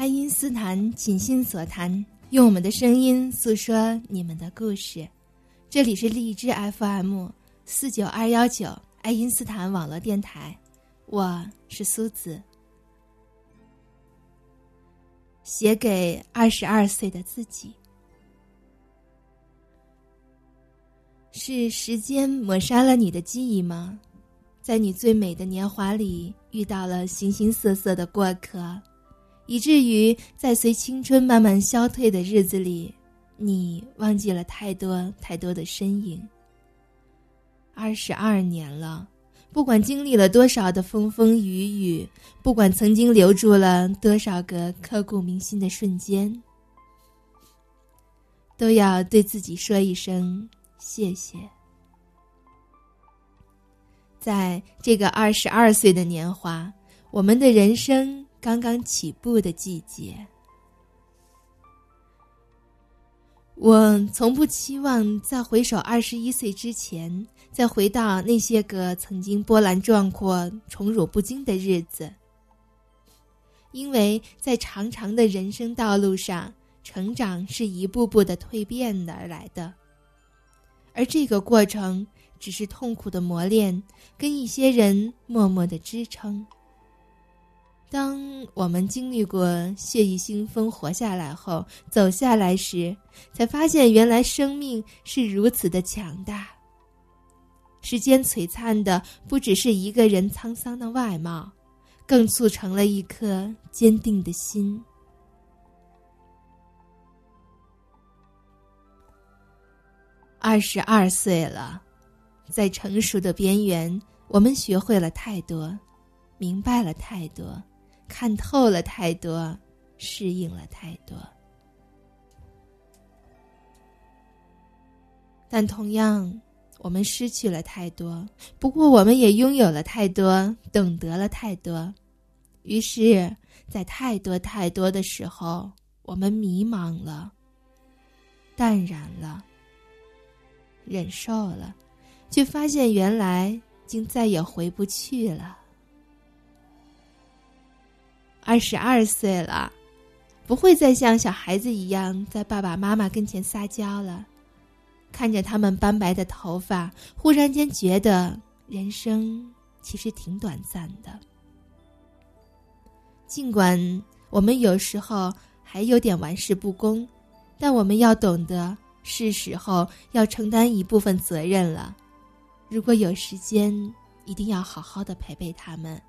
爱因斯坦倾心所谈，用我们的声音诉说你们的故事。这里是荔枝 FM 四九二幺九爱因斯坦网络电台，我是苏子。写给二十二岁的自己，是时间抹杀了你的记忆吗？在你最美的年华里，遇到了形形色色的过客，以至于在随青春慢慢消退的日子里，你忘记了太多太多的身影。二十二年了。不管经历了多少的风风雨雨，不管曾经留住了多少个刻骨铭心的瞬间，都要对自己说一声谢谢。在这个二十二岁的年华，我们的人生刚刚起步的季节。我从不期望在回首二十一岁之前，再回到那些个曾经波澜壮阔、宠辱不惊的日子。因为在长长的人生道路上，成长是一步步的蜕变而来的，而这个过程只是痛苦的磨练，跟一些人默默的支撑。当我们经历过血雨腥风活下来后，走下来时，才发现原来生命是如此的强大。时间璀璨的不只是一个人沧桑的外貌，更促成了一颗坚定的心。二十二岁了，在成熟的边缘，我们学会了太多，明白了太多。看透了太多，适应了太多，但同样，我们失去了太多。不过，我们也拥有了太多，懂得了太多。于是，在太多太多的时候，我们迷茫了，淡然了，忍受了，却发现原来竟再也回不去了。二十二岁了，不会再像小孩子一样在爸爸妈妈跟前撒娇了。看着他们斑白的头发，忽然间觉得人生其实挺短暂的。尽管我们有时候还有点玩世不恭，但我们要懂得是时候要承担一部分责任了。如果有时间，一定要好好的陪陪他们。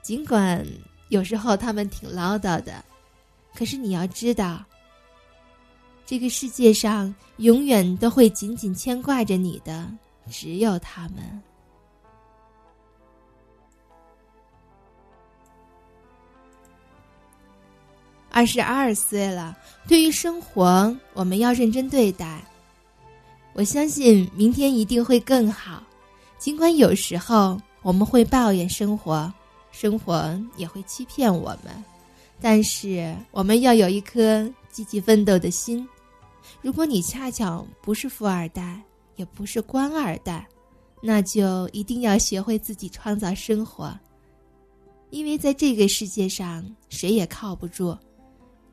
尽管。有时候他们挺唠叨的，可是你要知道，这个世界上永远都会紧紧牵挂着你的，只有他们。二十二岁了，对于生活，我们要认真对待。我相信明天一定会更好，尽管有时候我们会抱怨生活。生活也会欺骗我们，但是我们要有一颗积极奋斗的心。如果你恰巧不是富二代，也不是官二代，那就一定要学会自己创造生活，因为在这个世界上谁也靠不住。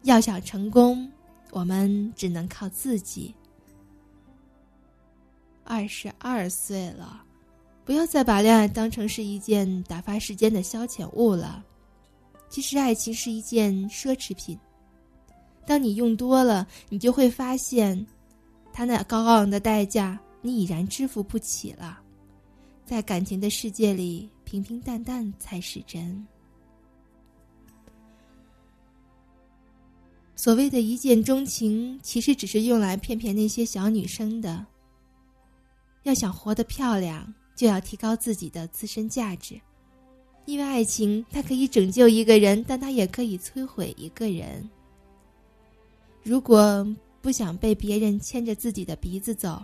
要想成功，我们只能靠自己。二十二岁了。不要再把恋爱当成是一件打发时间的消遣物了。其实，爱情是一件奢侈品。当你用多了，你就会发现，它那高昂的代价你已然支付不起了。在感情的世界里，平平淡淡才是真。所谓的一见钟情，其实只是用来骗骗那些小女生的。要想活得漂亮。就要提高自己的自身价值，因为爱情它可以拯救一个人，但它也可以摧毁一个人。如果不想被别人牵着自己的鼻子走，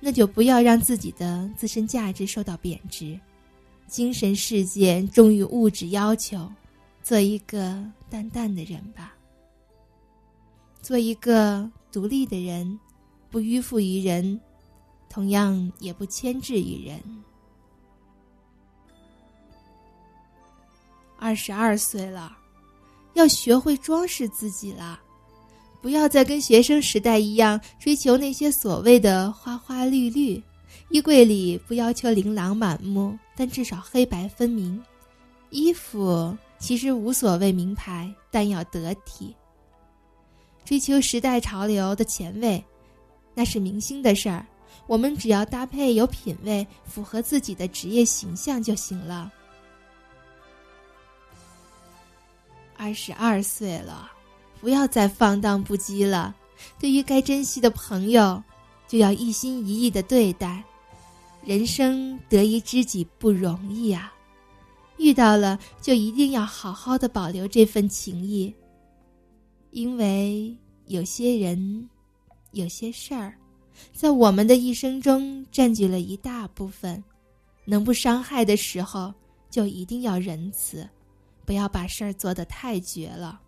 那就不要让自己的自身价值受到贬值。精神世界重于物质要求，做一个淡淡的人吧。做一个独立的人，不迂腐于人。同样也不牵制于人。二十二岁了，要学会装饰自己了，不要再跟学生时代一样追求那些所谓的花花绿绿。衣柜里不要求琳琅满目，但至少黑白分明。衣服其实无所谓名牌，但要得体。追求时代潮流的前卫，那是明星的事儿。我们只要搭配有品位、符合自己的职业形象就行了。二十二岁了，不要再放荡不羁了。对于该珍惜的朋友，就要一心一意的对待。人生得一知己不容易啊，遇到了就一定要好好的保留这份情谊。因为有些人，有些事儿，在我们的一生中占据了一大部分，能不伤害的时候，就一定要仁慈，不要把事儿做得太绝了。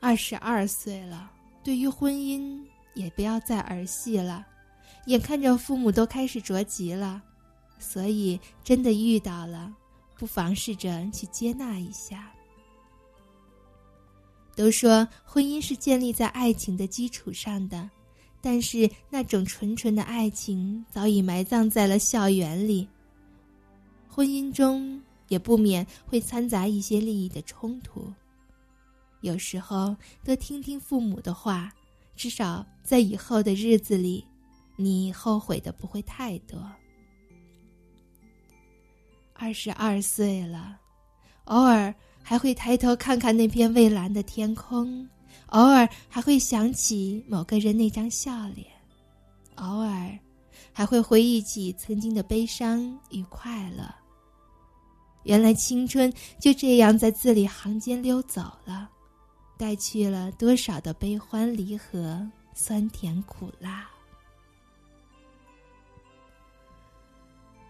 二十二岁了，对于婚姻也不要再儿戏了。眼看着父母都开始着急了，所以真的遇到了，不妨试着去接纳一下。都说婚姻是建立在爱情的基础上的，但是那种纯纯的爱情早已埋葬在了校园里。婚姻中也不免会掺杂一些利益的冲突，有时候多听听父母的话，至少在以后的日子里。你后悔的不会太多。二十二岁了，偶尔还会抬头看看那片蔚蓝的天空，偶尔还会想起某个人那张笑脸，偶尔还会回忆起曾经的悲伤与快乐。原来青春就这样在字里行间溜走了，带去了多少的悲欢离合、酸甜苦辣。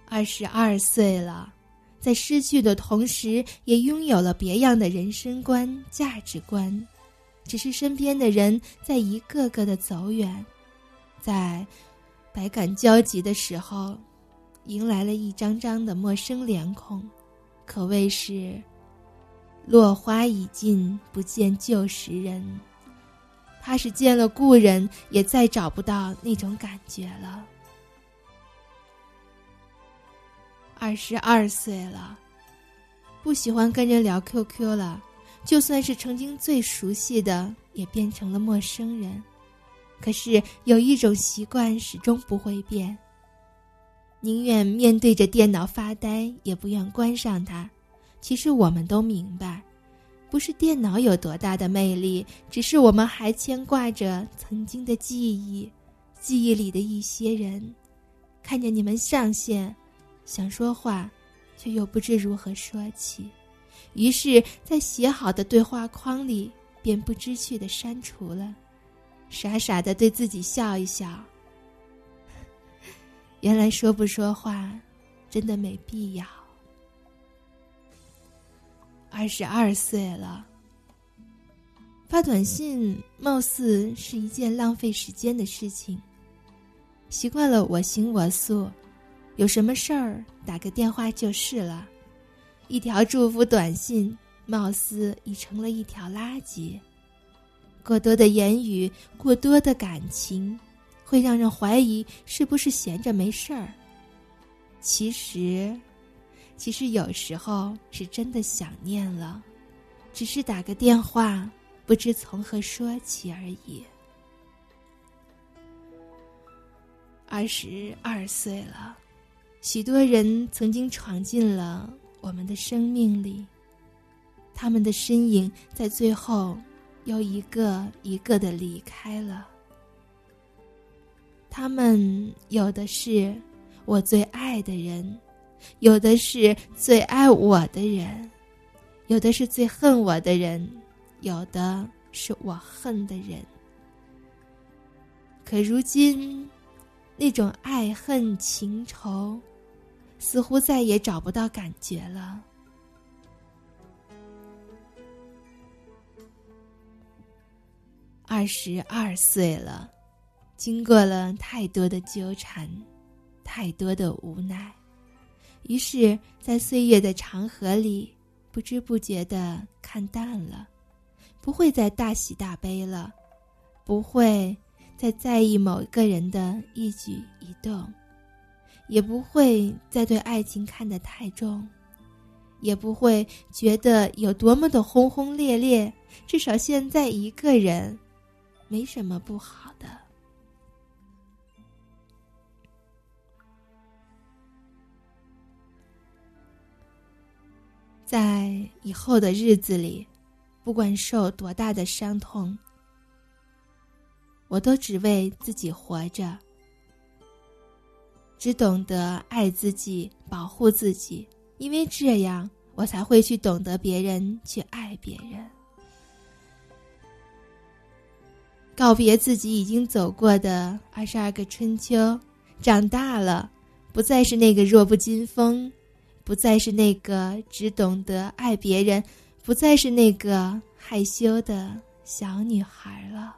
二十二岁了，在失去的同时，也拥有了别样的人生观、价值观。只是身边的人在一个个的走远，在百感交集的时候，迎来了一张张的陌生脸孔，可谓是落花已尽，不见旧时人。怕是见了故人，也再找不到那种感觉了。二十二岁了，不喜欢跟人聊 QQ 了，就算是曾经最熟悉的，也变成了陌生人。可是有一种习惯始终不会变，宁愿面对着电脑发呆，也不愿关上它。其实我们都明白，不是电脑有多大的魅力，只是我们还牵挂着曾经的记忆，记忆里的一些人。看见你们上线。想说话，却又不知如何说起，于是，在写好的对话框里，便不知趣的删除了，傻傻的对自己笑一笑。原来说不说话，真的没必要。二十二岁了，发短信貌似是一件浪费时间的事情，习惯了我行我素。有什么事儿打个电话就是了，一条祝福短信貌似已成了一条垃圾。过多的言语，过多的感情，会让人怀疑是不是闲着没事儿。其实，其实有时候是真的想念了，只是打个电话不知从何说起而已。二十二岁了。许多人曾经闯进了我们的生命里，他们的身影在最后又一个一个的离开了。他们有的是我最爱的人，有的是最爱我的人，有的是最恨我的人，有的是我恨的人。可如今，那种爱恨情仇。似乎再也找不到感觉了。二十二岁了，经过了太多的纠缠，太多的无奈，于是，在岁月的长河里，不知不觉的看淡了，不会再大喜大悲了，不会再在意某一个人的一举一动，也不会再对爱情看得太重，也不会觉得有多么的轰轰烈烈。至少现在一个人，没什么不好的。在以后的日子里，不管受多大的伤痛，我都只为自己活着，只懂得爱自己、保护自己，因为这样，我才会去懂得别人，去爱别人，告别自己已经走过的二十二个春秋，长大了，不再是那个弱不禁风。不再是那个只懂得爱别人，不再是那个害羞的小女孩了。